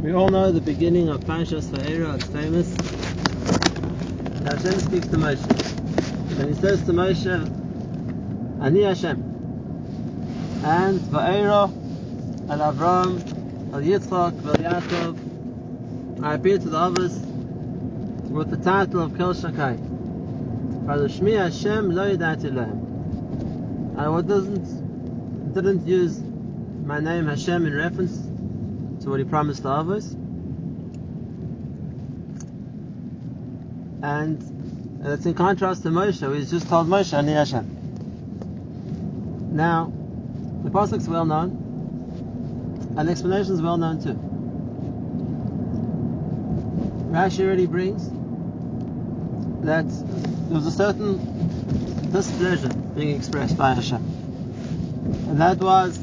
We all know the beginning of Parshas Va'era, it's famous. And Hashem speaks to Moshe. And he says to Moshe, Ani Hashem. And Va'era, al Avram, al Yitzchak, al Yaakov, I appear to the others with the title of Kel Shakai. Shmi Hashem lo. I doesn't, didn't use my name Hashem in reference to what he promised the others. And it's in contrast to Moshe, who he's just told Moshe, Ani Hashem. Now, the pasuk is well known, and the explanation is well known too. Rashi already brings that there was a certain displeasure being expressed by Hashem. And that was,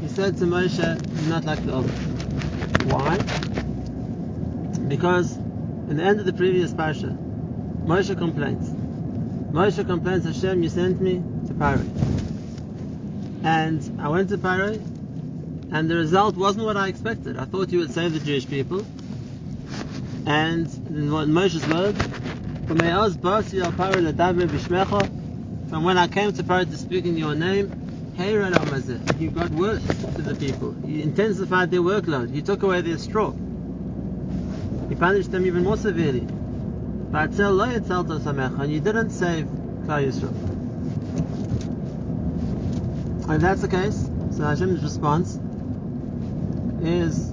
he said to Moshe, not like the others. Why? Because in the end of the previous parsha, Moshe complains. Moshe complains, Hashem, you sent me to Paro. And I went to Paro, and the result wasn't what I expected. I thought you would save the Jewish people. And in Moshe's words, from when I came to Paro to speak in your name, you got worse to the people. You intensified their workload. You took away their straw. You punished them even more severely. But and you didn't save Klal Yisrael. If that's the case, so Hashem's response is,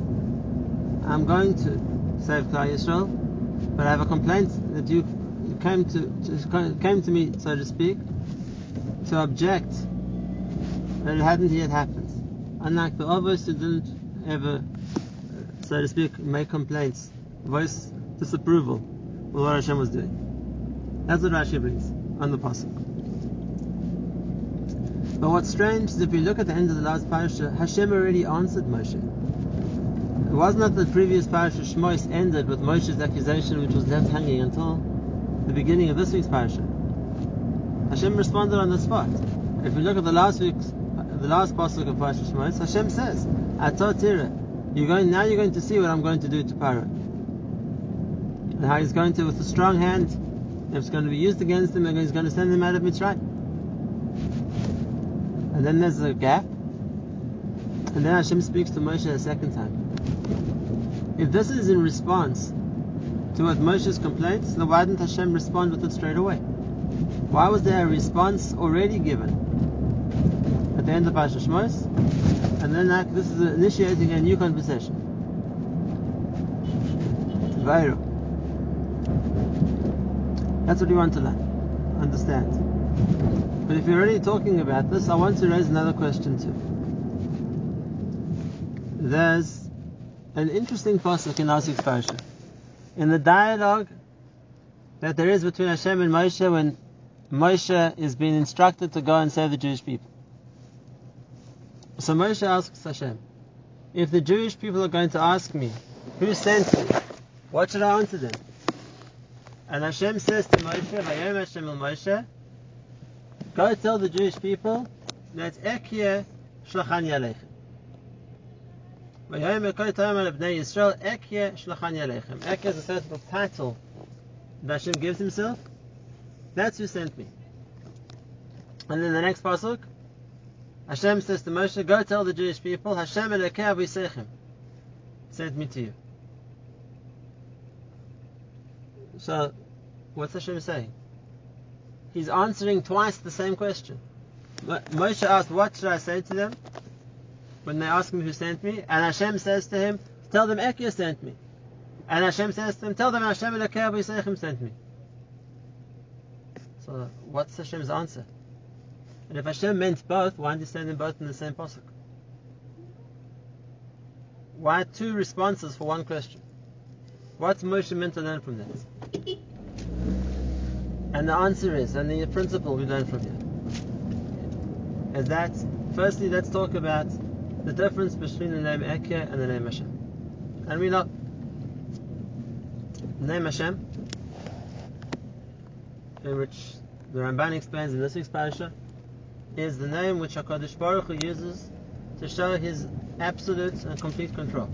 I'm going to save Klal Yisrael, but I have a complaint that you came to, to came to me, so to speak, to object that it hadn't yet happened. Unlike the others who didn't ever, uh, so to speak, make complaints, voice disapproval with what Hashem was doing. That's what Rashi brings on the pasuk. But what's strange is if you look at the end of the last parasha, Hashem already answered Moshe. It was not the previous parasha Shmois ended with Moshe's accusation, which was left hanging until the beginning of this week's parasha. Hashem responded on the spot. If we look at the last week's, the last pasuk of Parashat Shmois, Hashem says, "Atatira, you're going now. You're going to see what I'm going to do to Paro, and how He's going to, with a strong hand, it's going to be used against him, and He's going to send him out of Mitzrayim." And then there's a gap, and then Hashem speaks to Moshe a second time. If this is in response to what Moshe's complaints, then why didn't Hashem respond with it straight away? Why was there a response already given the end of Parashat Shmos, and then this is initiating a new conversation? That's what we want to learn, understand. But if you're already talking about this, I want to raise another question too. There's an interesting pasuk in Asik's Parsha. In the dialogue that there is between Hashem and Moshe when Moshe is being instructed to go and save the Jewish people. So Moshe asks Hashem, if the Jewish people are going to ask me, who sent me? What should I answer them? And Hashem says to Moshe, Vayom Hashem el Moshe, Go tell the Jewish people that Ekye Shlachan Yalechem. V'yayim Ekoi al Bnei Yisrael Ekye Shlachan Yalechem. Ekye is a certain title that Hashem gives himself. That's who sent me. And then the next pasuk, Hashem says to Moshe, Go tell the Jewish people, Hashem Elokei Avisechem sent me to you. So, what's Hashem saying? He's answering twice the same question. Moshe asked, What should I say to them? When they ask me who sent me, and Hashem says to him, Tell them Ekya sent me. And Hashem says to them, Tell them Hashem Elokei Avisechem sent me. So, what's Hashem's answer? And if Hashem meant both, why say them both in the same pasuk? Why two responses for one question? What's Moshe meant to learn from this? And the answer is, and the principle we learn from here, is that firstly, let's talk about the difference between the name Ekya and the name Hashem. And we know the name Hashem, in which the Ramban explains in this week's parasha, is the name which HaKadosh Baruch Hu uses to show His absolute and complete control.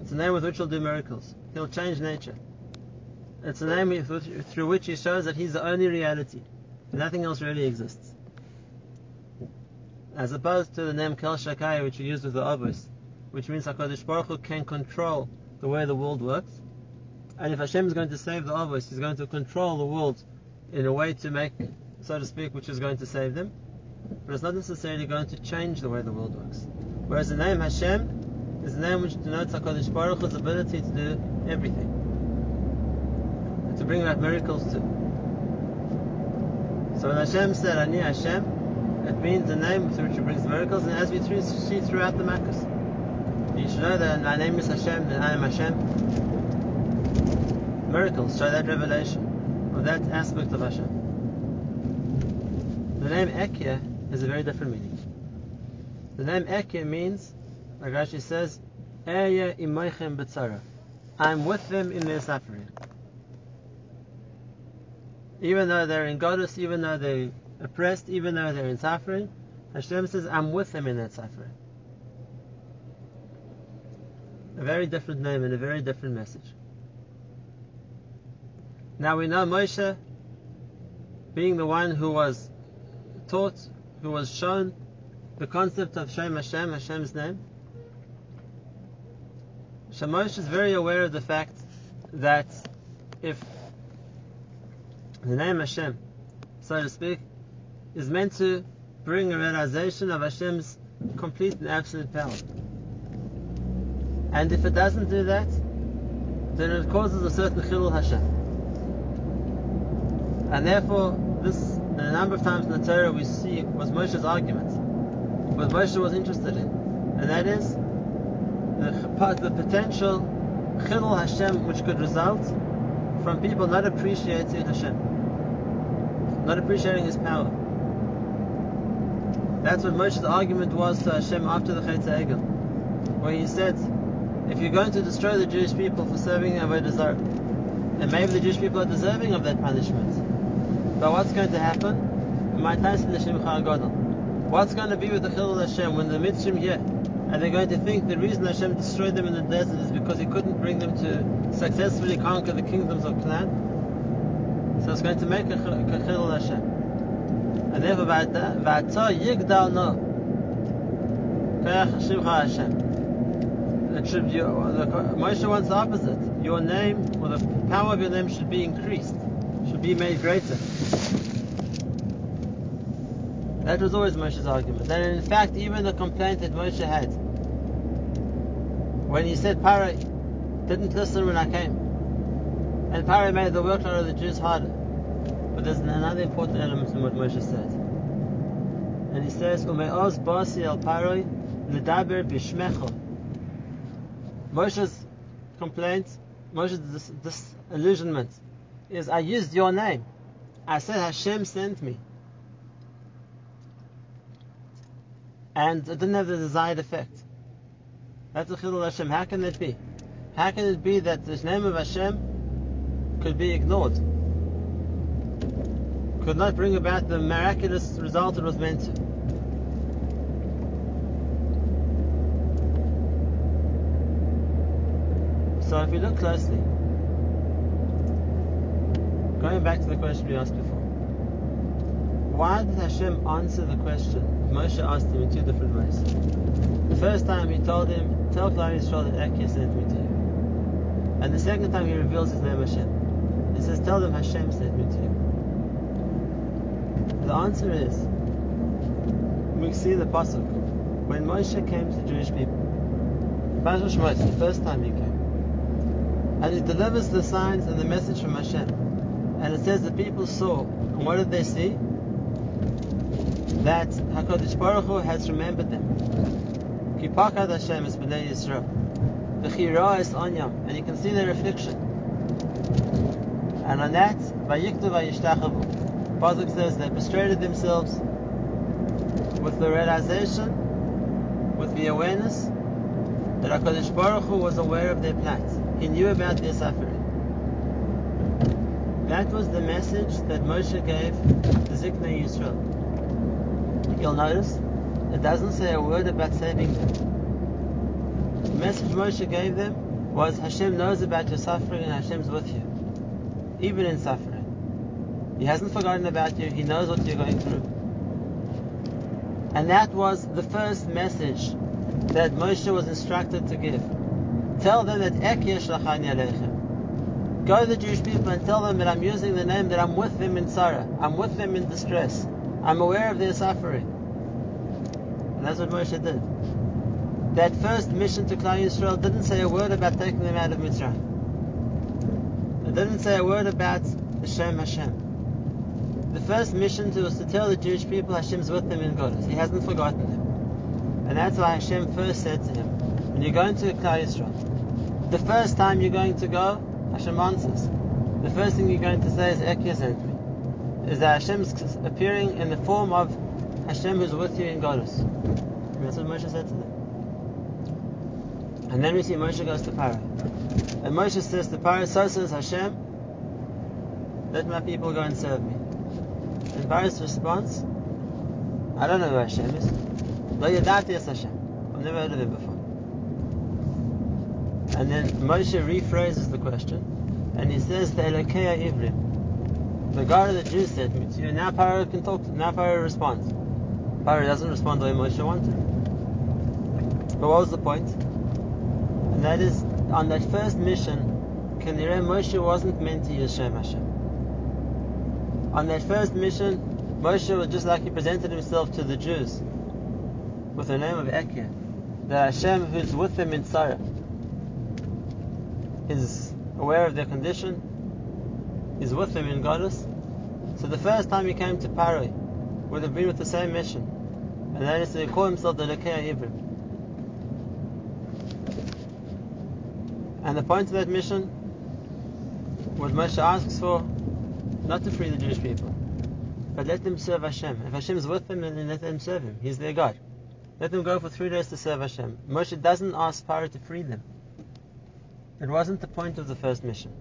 It's a name with which he'll do miracles. He'll change nature. It's a name through which he shows that he's the only reality. Nothing else really exists. As opposed to the name Kel Shakai, which we use with the Avos, which means HaKadosh Baruch Hu can control the way the world works. And if Hashem is going to save the Avos, He's going to control the world in a way to make, so to speak, which is going to save them. But it's not necessarily going to change the way the world works. Whereas the name Hashem is the name which denotes HaKadosh Baruch Hu's ability to do everything. And to bring about miracles too. So when Hashem said, Ani Hashem, it means the name through which He brings miracles, and as we see throughout the Makkos. You should know that my name is Hashem, and I am Hashem. Miracles show that revelation, or that aspect of Hashem. The name Ekia has a very different meaning. The name Ekia means, like Rashi says, Eya imoichem b'tzara. I'm with them in their suffering. Even though they're in Golus, even though they're oppressed, even though they're in suffering, Hashem says, I'm with them in that suffering. A very different name and a very different message. Now we know Moshe, being the one who was taught, who was shown the concept of Shem Hashem, Hashem's name. Shemosh is very aware of the fact that if the name Hashem, so to speak, is meant to bring a realization of Hashem's complete and absolute power. And if it doesn't do that, then it causes a certain chilul Hashem. And therefore, this, a number of times in the Torah we see was Moshe's argument, what Moshe was interested in, and that is the, the potential chilul Hashem which could result from people not appreciating Hashem, not appreciating His power. That's what Moshe's argument was to Hashem after the Chetz Egel, where he said, if you're going to destroy the Jewish people for serving Avodah Zarah, and maybe the Jewish people are deserving of that punishment, but what's going to happen? What's going to be with the Chilul Hashem when the Mitzrim here? And they're going to think the reason Hashem destroyed them in the desert is because He couldn't bring them to successfully conquer the kingdoms of Canaan. So it's going to make a Chilul Hashem. And therefore, V'ata Yigdal No. Should be, Moshe wants the opposite. Your name, or the power of your name should be increased, be made greater. That was always Moshe's argument. And in fact, even the complaint that Moshe had, when he said, Paro didn't listen when I came, and Paro made the workload of the Jews harder. But there's another important element in what Moshe said. And he says, Ume'oz basi el Paro, Nedaber bishmecho. Moshe's complaint, Moshe's dis- disillusionment is I used your name. I said Hashem sent me. And it didn't have the desired effect. That's a chilul Hashem. How can it be? How can it be that the name of Hashem could be ignored? Could not bring about the miraculous result it was meant to? So if you look closely, going back to the question we asked before, why did Hashem answer the question Moshe asked him in two different ways? The first time he told him, Tell Klal Yisrael that Ekia sent me to you. And the second time he reveals his name Hashem. He says, Tell them Hashem sent me to you. The answer is, we see the pasuk when Moshe came to the Jewish people. the first time he came and he delivers the signs and the message from Hashem. And it says the people saw, and what did they see? That Hakadosh Baruch Hu has remembered them. Kipakad Hashem is b'nei Yisrael. V'chira is onyam, and you can see their affliction. And on that, vayiktu vayishtachavu. Pasuk says they prostrated themselves with the realization, with the awareness that Hakadosh Baruch Hu was aware of their plight. He knew about their suffering. That was the message that Moshe gave to Ziknei Yisrael. You'll notice it doesn't say a word about saving them. The message Moshe gave them was Hashem knows about your suffering and Hashem's with you, even in suffering. He hasn't forgotten about you. He knows what you're going through. And that was the first message that Moshe was instructed to give. Tell them that Ekyesh Lachani Aleichem. Go to the Jewish people and tell them that I'm using the name, that I'm with them in sorrow. I'm with them in distress. I'm aware of their suffering. And that's what Moshe did. That first mission to Klal Yisrael didn't say a word about taking them out of Mitzrayim. It didn't say a word about Hashem Hashem. The first mission to was to tell the Jewish people Hashem's with them in God. He hasn't forgotten them. And that's why Hashem first said to him, when you're going to Klal Yisrael, the first time you're going to go, Hashem answers. The first thing you're going to say is Ekya sent me. Is that Hashem's appearing in the form of Hashem who's with you in Golus. And that's what Moshe said to them. And then we see Moshe goes to Paro. And Moshe says to Paro, so says Hashem, let my people go and serve me. And Paro's response, I don't know who Hashem is. Lo yadati es Hashem. I've never heard of him before. And then Moshe rephrases the question, and he says, the Elokei Ivrim. The God of the Jews said to you. Now Paro can talk. Now Paro responds. Paro doesn't respond the way Moshe wanted. But what was the point? And that is, on that first mission, Kanire Moshe wasn't meant to use Shem Hashem. On that first mission, Moshe was just like he presented himself to the Jews with the name of Ekeh, the Hashem who's with them in tzarah. Is aware of their condition, is with them in Golus. So the first time he came to Paro would have been with the same mission. And that is to call himself the Lekea Ibrim. And the point of that mission, what Moshe asks for, not to free the Jewish people, but let them serve Hashem. If Hashem is with them, then let them serve Him. He's their God. Let them go for three days to serve Hashem. Moshe doesn't ask Paro to free them. It wasn't the point of the first mission.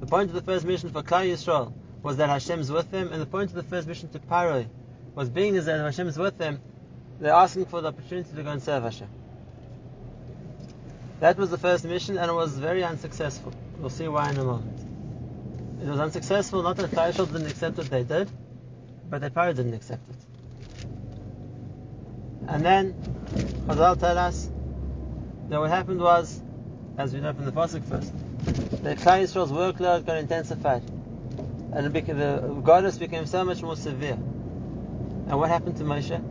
The point of the first mission for Klal Yisrael was that Hashem's with them, and the point of the first mission to Paro was being as that Hashem is with them, they're asking for the opportunity to go and serve Hashem. That was the first mission, and it was very unsuccessful. We'll see why in a moment. It was unsuccessful, not that Klal Yisrael didn't accept what they did, but that Paro didn't accept it. And then Chazal tell us that what happened was, as we know from the pasuk first, that Klal Yisrael's workload got intensified, and the Golus became so much more severe. And what happened to Moshe?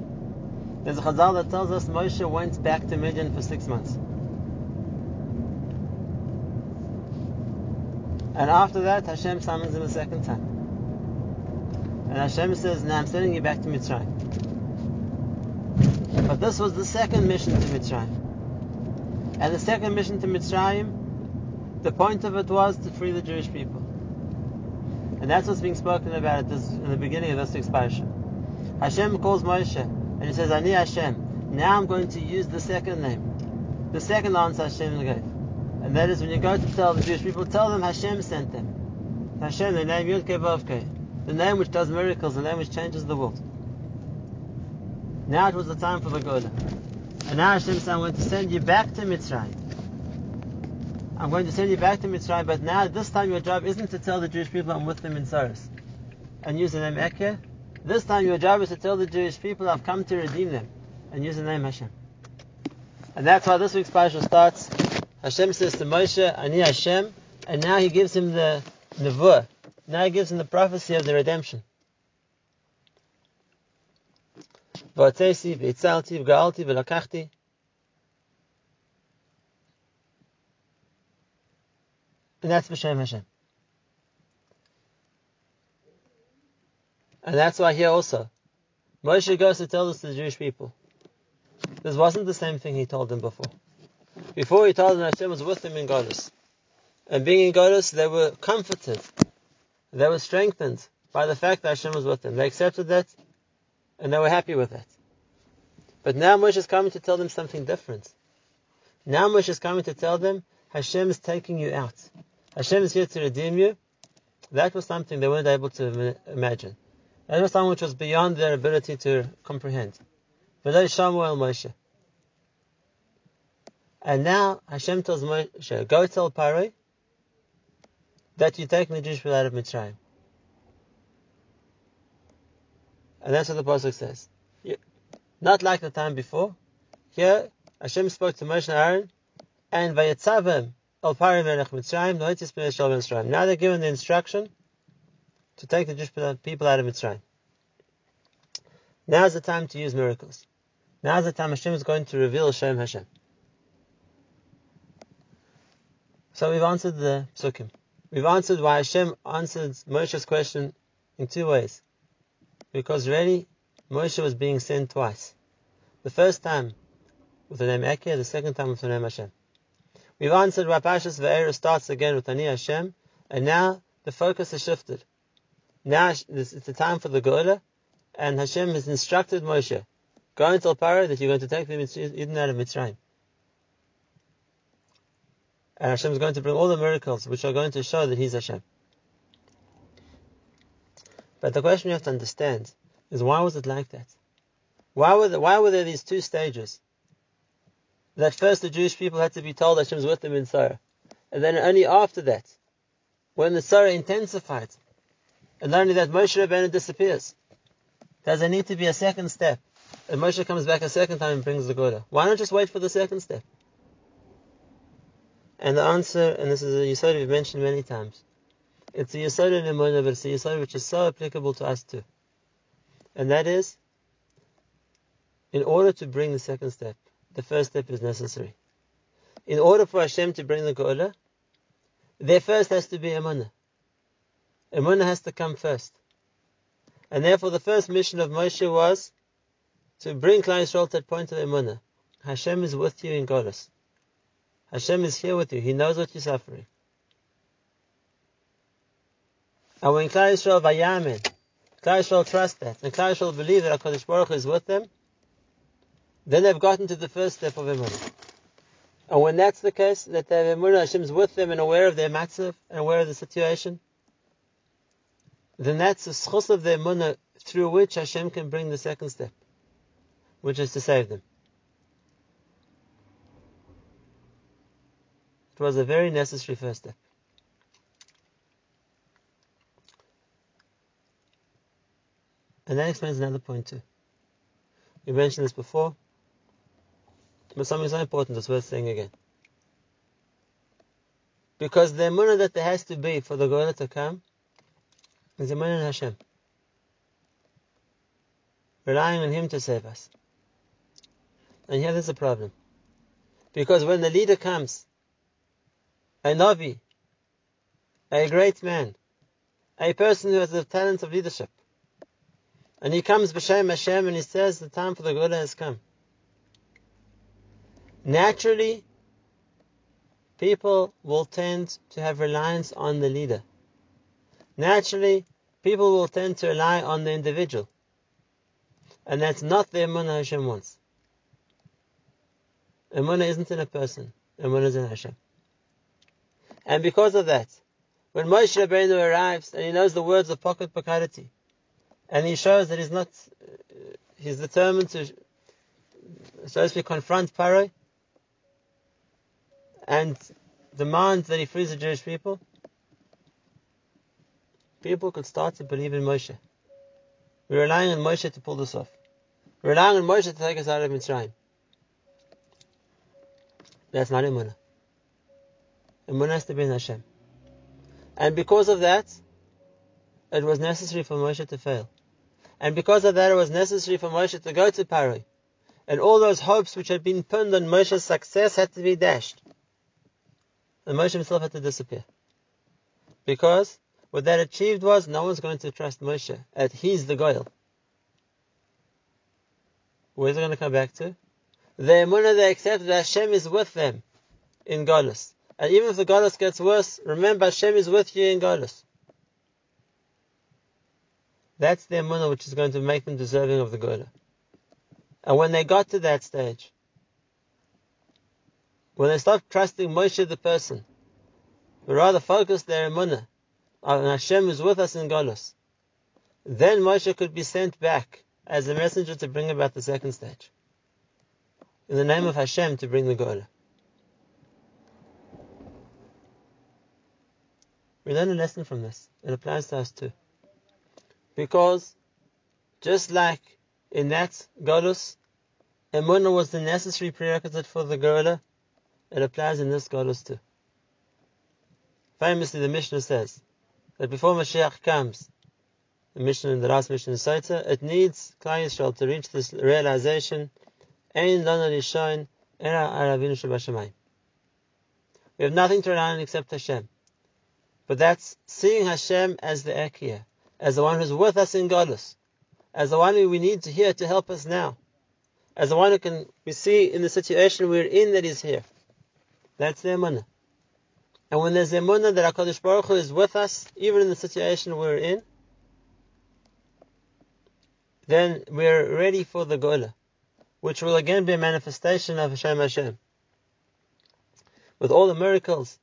There's a Chazal that tells us Moshe went back to Midian for six months. And after that, Hashem summons him a second time. And Hashem says, Now I'm sending you back to Mitzrayim. But this was the second mission to Mitzrayim. And the second mission to Mitzrayim, the point of it was to free the Jewish people. And that's what's being spoken about this, in the beginning of this expansion. Hashem calls Moshe, and he says, Ani Hashem. Now I'm going to use the second name. The second answer Hashem gave. And that is when you go to tell the Jewish people, tell them Hashem sent them. Hashem, the name Yud Vavke, the name which does miracles, the name which changes the world. Now it was the time for the Geula. And now Hashem said, I'm going to send you back to Mitzrayim. I'm going to send you back to Mitzrayim, but now this time your job isn't to tell the Jewish people I'm with them in tzaros and use the name Ekeh. This time your job is to tell the Jewish people I've come to redeem them and use the name Hashem. And that's how this week's parasha starts. Hashem says to Moshe, Ani Hashem, and now he gives him the nevuah. Now he gives him the prophecy of the redemption. V'atzesi, v'itzalti, v'ga'alti, v'lakachti. And that's B'Shem Hashem. And that's why here also, Moshe goes to tell this to the Jewish people. This wasn't the same thing he told them before. Before he told them Hashem was with them in Golus. And being in Golus, they were comforted. They were strengthened by the fact that Hashem was with them. They accepted that, and they were happy with that. But now Moshe is coming to tell them something different. Now Moshe is coming to tell them Hashem is taking you out. Hashem is here to redeem you. That was something they weren't able to imagine. That was something which was beyond their ability to comprehend. V'lei Shamuel Moshe. And now Hashem tells Moshe, go tell Paro that you're taking the Jewish people out of Mitzrayim. And that's what the Pasuk says. Not like the time before. Here, Hashem spoke to Moshe and Aaron, and Vayetzavim al Paro melech Mitzrayim, noitis Mitzrayim. Now they're given the instruction to take the Jewish people out of Mitzrayim. Now is the time to use miracles. Now is the time Hashem is going to reveal Shem Hashem. So we've answered the psukim. We've answered why Hashem answered Moshe's question in two ways. Because really, Moshe was being sent twice. The first time with the name Eke, the second time with the name Hashem. We've answered why Parshas Va'era starts again with Ani Hashem, and now the focus has shifted. Now it's the time for the Geula, and Hashem has instructed Moshe, go and tell Paro that you're going to take the Yidden out of Mitzrayim. And Hashem is going to bring all the miracles which are going to show that He's Hashem. But the question you have to understand is why was it like that? Why were, there, why were there these two stages? That first the Jewish people had to be told Hashem's with them in tzarah. And then only after that, when the tzarah intensified, and only that, Moshe Rabbeinu disappears. Does there need to be a second step? And Moshe comes back a second time and brings the Geula. Why not just wait for the second step? And the answer, and this is a Yisod we've mentioned many times, it's a Yisod in Emunah, but it's a Yisod which is so applicable to us too. And that is, in order to bring the second step, the first step is necessary. In order for Hashem to bring the Geula, there first has to be Emunah. Emunah has to come first. And therefore the first mission of Moshe was to bring Klal Yisrael to that point of Emunah. Hashem is with you in Golus. Hashem is here with you. He knows what you're suffering. And when Klal Yisrael vayamin, Klal Yisrael trust that, and Klal Yisrael believe that HaKadosh Baruch Hu is with them, then they've gotten to the first step of Emunah. And when that's the case, that they have Emunah, Hashem's with them and aware of their matzav and aware of the situation, then that's the schus of their Emunah through which Hashem can bring the second step, which is to save them. It was a very necessary first step. And that explains another point too. We mentioned this before, but something so important it's worth saying again. Because the emunah that there has to be for the Geula to come is emunah in Hashem. Relying on Him to save us. And here there's a problem. Because when the leader comes a Navi, a great man, a person who has the talent of leadership. And he comes b'Shem Hashem and he says the time for the Geula has come. Naturally, people will tend to have reliance on the leader. Naturally, people will tend to rely on the individual. And that's not the Emunah Hashem wants. Emunah isn't in a person. Emunah is in Hashem. And because of that, when Moshe Rabbeinu arrives and he knows the words of pocket Pakarati, and he shows that he's not, uh, he's determined to, so to speak, confront Paro and demand that he frees the Jewish people, people could start to believe in Moshe. We're relying on Moshe to pull this off. We're relying on Moshe to take us out of Mitzrayim. That's not Emunah. Emunah has to be in Hashem. And because of that, it was necessary for Moshe to fail. And because of that, it was necessary for Moshe to go to Paro. And all those hopes which had been pinned on Moshe's success had to be dashed. And Moshe himself had to disappear. Because what that achieved was no one's going to trust Moshe. At he's the Goyal. Where's it going to come back to? The Emunah they accept that Hashem is with them in Golis. And even if the Golis gets worse, remember Hashem is with you in Golis. That's their munah, which is going to make them deserving of the Geula. And when they got to that stage, when they stopped trusting Moshe the person, but rather focused their munah on Hashem is with us in Golos, then Moshe could be sent back as a messenger to bring about the second stage. In the name of Hashem to bring the Geula. We learn a lesson from this. It applies to us too. Because just like in that Golus, Emunah was the necessary prerequisite for the Geula, it applies in this Golus too. Famously, the Mishnah says that before Mashiach comes, the Mishnah the last Mishnah in Sota, it needs Klal Yisrael to reach this realization, Ein lana lishain, era aravinu shabashamayim. We have nothing to rely on except Hashem. But that's seeing Hashem as the Ekiyah, as the one who's with us in Golus, as the one who we need to hear to help us now, as the one who can we see in the situation we're in that is here. That's the emunah. And when there's the emunah that HaKadosh Baruch Hu is with us, even in the situation we're in, then we're ready for the Geula, which will again be a manifestation of Hashem Hashem. With all the miracles,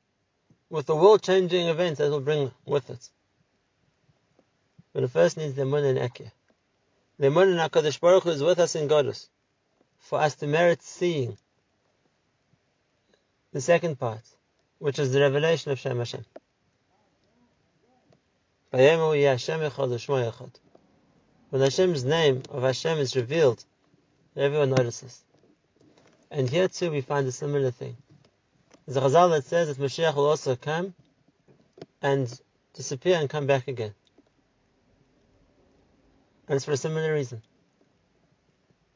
with the world-changing events that will bring with it. But it first needs the Emunah and. The Emunah and HaKadosh Baruch Hu is with us in Golus, for us to merit seeing the second part, which is the revelation of Shem Hashem. When Hashem's name of Hashem is revealed, everyone notices. And here too we find a similar thing. There's a Chazal that says that Mashiach will also come and disappear and come back again. And it's for a similar reason.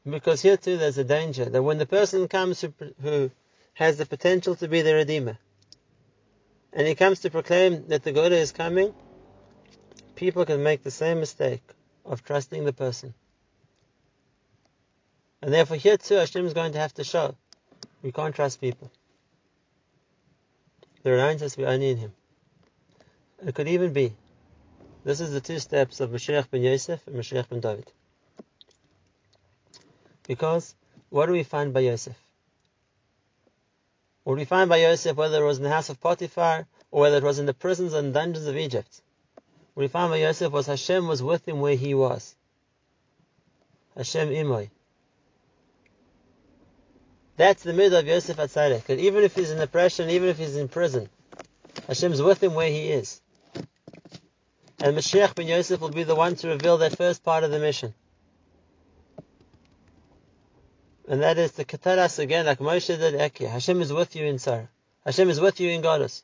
Because here too there's a danger that when the person comes who, who has the potential to be the Redeemer, and he comes to proclaim that the Geula is coming, people can make the same mistake of trusting the person. And therefore here too Hashem is going to have to show we can't trust people. The reliance has to be only in Him. It could even be this is the two steps of Mashiach ben Yosef and Mashiach ben David. Because what do we find by Yosef? What we find by Yosef, whether it was in the house of Potiphar or whether it was in the prisons and dungeons of Egypt, what we find by Yosef was Hashem was with him where he was. Hashem Imoy. That's the middle of Yosef Atzadik. And even if he's in oppression, even if he's in prison, Hashem's with him where he is. And Mashiach ben Yosef will be the one to reveal that first part of the mission. And that is to kataras again, like Moshe did Ekya. Hashem is with you in tzarah. Hashem is with you in Golus.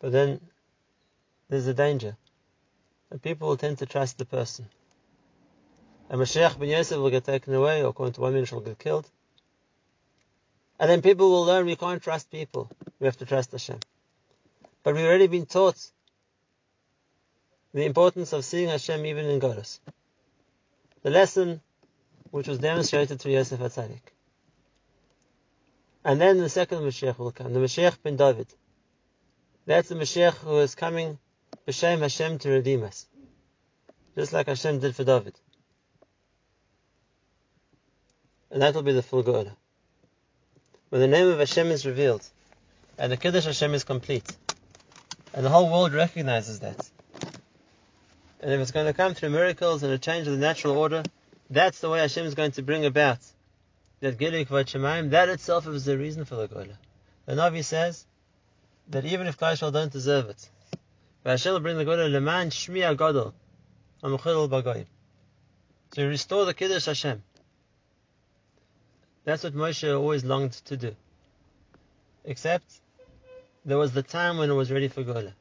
But then there's a danger. that people will tend to trust the person. And Mashiach ben Yosef will get taken away, or according to one minute, will get killed. And then people will learn we can't trust people. We have to trust Hashem. But we've already been taught the importance of seeing Hashem even in Golus. The lesson which was demonstrated to Yosef Atzadik. And then the second Mashiach will come, the Mashiach ben David. That's the Mashiach who is coming b'shem Hashem to redeem us. Just like Hashem did for David. And that will be the full Geula. When the name of Hashem is revealed, and the Kiddush Hashem is complete, and the whole world recognizes that. And if it's going to come through miracles and a change of the natural order, that's the way Hashem is going to bring about that Gilik Shemaim, that itself is the reason for the Geula. The Navi says, that even if Klal don't deserve it, but Hashem will bring the Geula Leman Shmi Agadol Amuchil Bagoyim to restore the Kiddush Hashem. That's what Moshe always longed to do. Except there was the time when it was ready for Geula.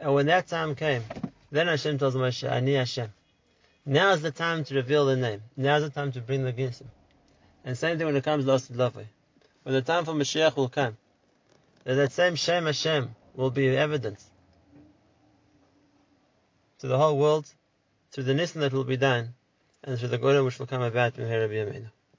And when that time came, then Hashem tells Moshe, Ani Hashem. Now is the time to reveal the name. Now is the time to bring the Ginsim. And same thing when it comes to Lost Lovely. When the time for Mashiach will come, that that same Shem Hashem will be evidence to the whole world through the Nisan that will be done and through the Geula which will come about in Rabbi Yamina.